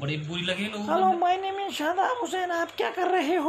बड़ी बुरी लगी लोगों hello my name is Shadab Hussain आप क्या कर रहे हो?